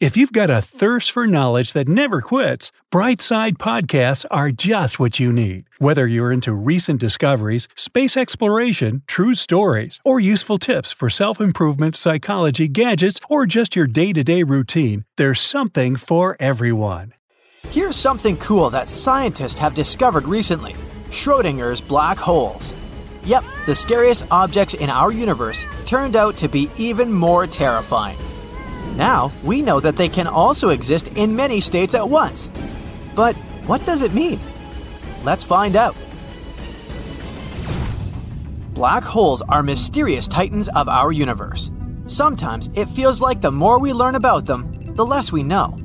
If you've got a thirst for knowledge that never quits, Brightside Podcasts are just what you need. Whether you're into recent discoveries, space exploration, true stories, or useful tips for self improvement, psychology, gadgets, or just your day to day routine, there's something for everyone. Here's something cool that scientists have discovered recently Schrodinger's black holes. Yep, the scariest objects in our universe turned out to be even more terrifying. Now, we know that they can also exist in many states at once. But what does it mean? Let's find out. Black holes are mysterious titans of our universe. Sometimes it feels like the more we learn about them, the less we know.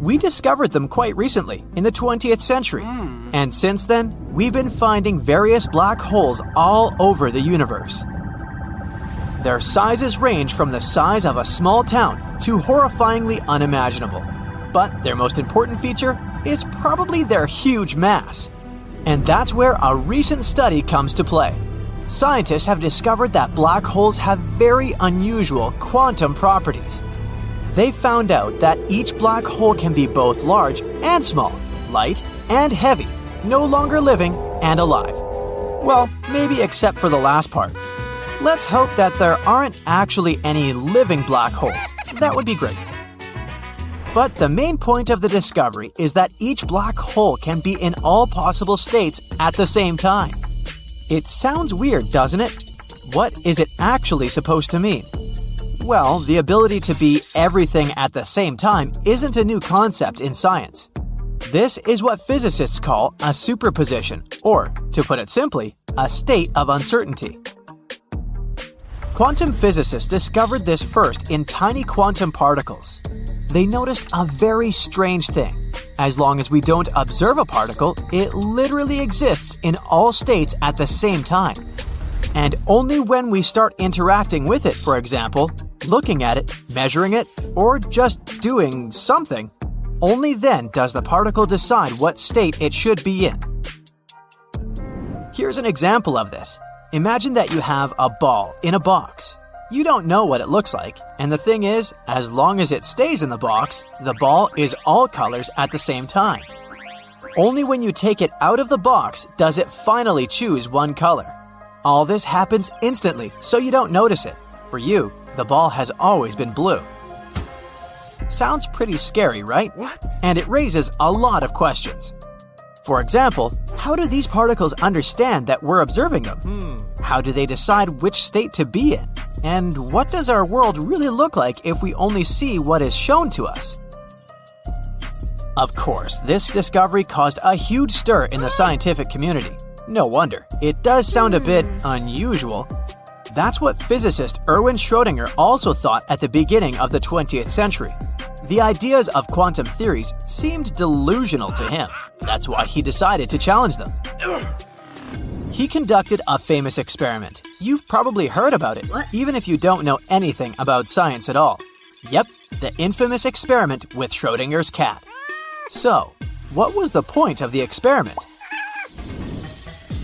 We discovered them quite recently, in the 20th century, hmm. and since then, we've been finding various black holes all over the universe. Their sizes range from the size of a small town to horrifyingly unimaginable. But their most important feature is probably their huge mass. And that's where a recent study comes to play. Scientists have discovered that black holes have very unusual quantum properties. They found out that each black hole can be both large and small, light and heavy, no longer living and alive. Well, maybe except for the last part. Let's hope that there aren't actually any living black holes. That would be great. But the main point of the discovery is that each black hole can be in all possible states at the same time. It sounds weird, doesn't it? What is it actually supposed to mean? Well, the ability to be everything at the same time isn't a new concept in science. This is what physicists call a superposition, or, to put it simply, a state of uncertainty. Quantum physicists discovered this first in tiny quantum particles. They noticed a very strange thing. As long as we don't observe a particle, it literally exists in all states at the same time. And only when we start interacting with it, for example, looking at it, measuring it, or just doing something, only then does the particle decide what state it should be in. Here's an example of this. Imagine that you have a ball in a box. You don't know what it looks like, and the thing is, as long as it stays in the box, the ball is all colors at the same time. Only when you take it out of the box does it finally choose one color. All this happens instantly, so you don't notice it. For you, the ball has always been blue. Sounds pretty scary, right? What? And it raises a lot of questions. For example, how do these particles understand that we're observing them? Hmm. How do they decide which state to be in? And what does our world really look like if we only see what is shown to us? Of course, this discovery caused a huge stir in the scientific community. No wonder, it does sound a bit hmm. unusual. That's what physicist Erwin Schrödinger also thought at the beginning of the 20th century. The ideas of quantum theories seemed delusional to him. That's why he decided to challenge them. He conducted a famous experiment. You've probably heard about it, even if you don't know anything about science at all. Yep, the infamous experiment with Schrodinger's cat. So, what was the point of the experiment?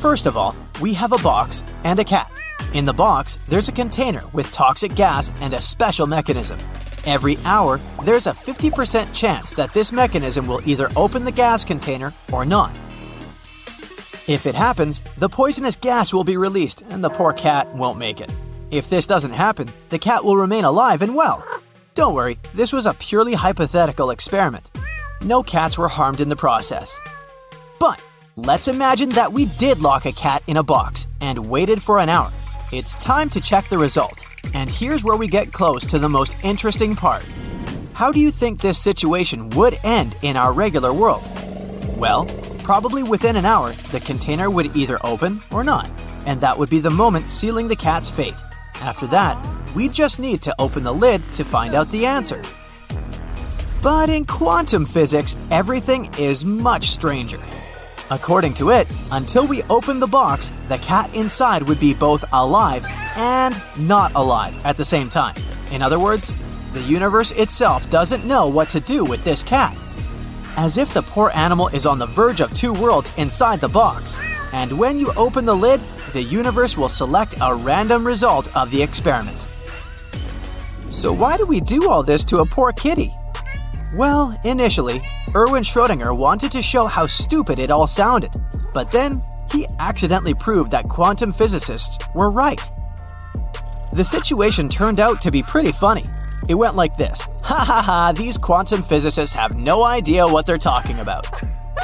First of all, we have a box and a cat. In the box, there's a container with toxic gas and a special mechanism. Every hour, there's a 50% chance that this mechanism will either open the gas container or not. If it happens, the poisonous gas will be released and the poor cat won't make it. If this doesn't happen, the cat will remain alive and well. Don't worry, this was a purely hypothetical experiment. No cats were harmed in the process. But let's imagine that we did lock a cat in a box and waited for an hour. It's time to check the result. And here's where we get close to the most interesting part. How do you think this situation would end in our regular world? Well, probably within an hour, the container would either open or not, and that would be the moment sealing the cat's fate. After that, we just need to open the lid to find out the answer. But in quantum physics, everything is much stranger. According to it, until we open the box, the cat inside would be both alive and not alive at the same time. In other words, the universe itself doesn't know what to do with this cat. As if the poor animal is on the verge of two worlds inside the box. And when you open the lid, the universe will select a random result of the experiment. So, why do we do all this to a poor kitty? Well, initially, Erwin Schrödinger wanted to show how stupid it all sounded, but then he accidentally proved that quantum physicists were right. The situation turned out to be pretty funny. It went like this Ha ha ha, these quantum physicists have no idea what they're talking about.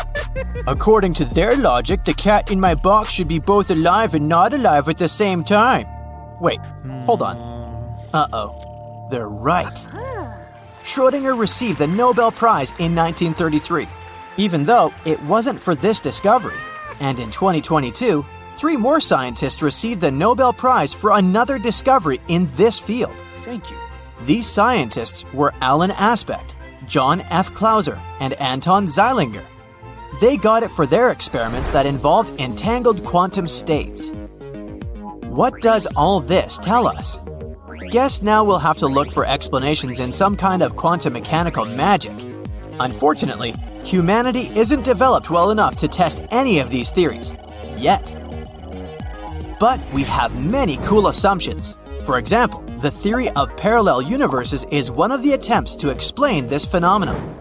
According to their logic, the cat in my box should be both alive and not alive at the same time. Wait, hold on. Uh oh. They're right. Schrödinger received the Nobel Prize in 1933, even though it wasn't for this discovery. And in 2022, three more scientists received the Nobel Prize for another discovery in this field. Thank you. These scientists were Alain Aspect, John F. Clauser, and Anton Zeilinger. They got it for their experiments that involved entangled quantum states. What does all this tell us? Guess now we'll have to look for explanations in some kind of quantum mechanical magic. Unfortunately, humanity isn't developed well enough to test any of these theories. Yet. But we have many cool assumptions. For example, the theory of parallel universes is one of the attempts to explain this phenomenon.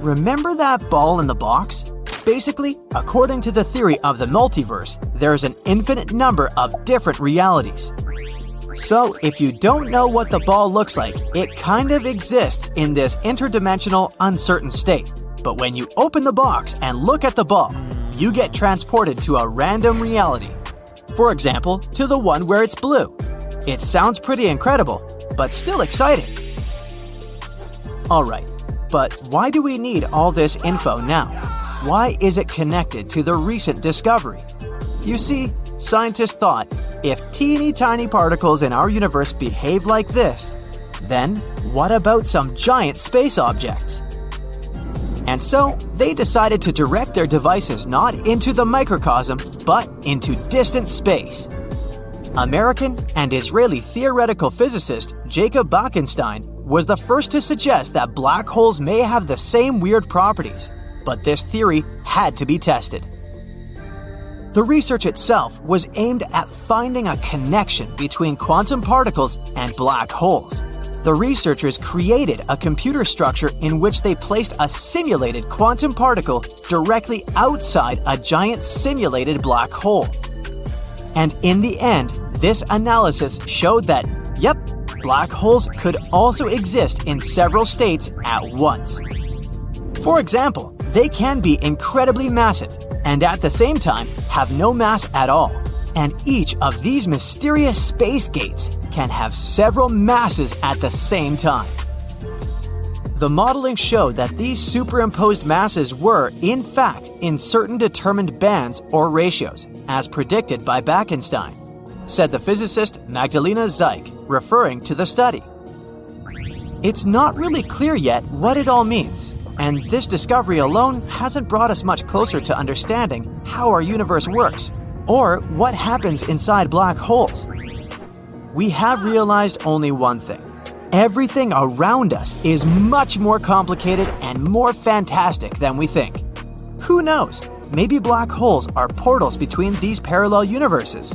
Remember that ball in the box? Basically, according to the theory of the multiverse, there's an infinite number of different realities. So, if you don't know what the ball looks like, it kind of exists in this interdimensional, uncertain state. But when you open the box and look at the ball, you get transported to a random reality. For example, to the one where it's blue. It sounds pretty incredible, but still exciting. Alright, but why do we need all this info now? Why is it connected to the recent discovery? You see, scientists thought if teeny tiny particles in our universe behave like this, then what about some giant space objects? And so, they decided to direct their devices not into the microcosm, but into distant space. American and Israeli theoretical physicist Jacob Bekenstein was the first to suggest that black holes may have the same weird properties, but this theory had to be tested. The research itself was aimed at finding a connection between quantum particles and black holes. The researchers created a computer structure in which they placed a simulated quantum particle directly outside a giant simulated black hole. And in the end, this analysis showed that, yep, black holes could also exist in several states at once. For example, they can be incredibly massive and at the same time have no mass at all. And each of these mysterious space gates can have several masses at the same time. The modeling showed that these superimposed masses were, in fact, in certain determined bands or ratios, as predicted by Bekenstein, said the physicist Magdalena Zych, referring to the study. It's not really clear yet what it all means, and this discovery alone hasn't brought us much closer to understanding how our universe works, or what happens inside black holes. We have realized only one thing everything around us is much more complicated and more fantastic than we think. Who knows? Maybe black holes are portals between these parallel universes.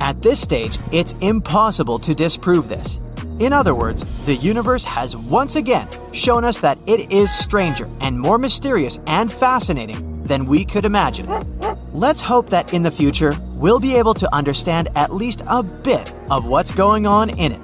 At this stage, it's impossible to disprove this. In other words, the universe has once again shown us that it is stranger and more mysterious and fascinating than we could imagine. Let's hope that in the future, we'll be able to understand at least a bit of what's going on in it.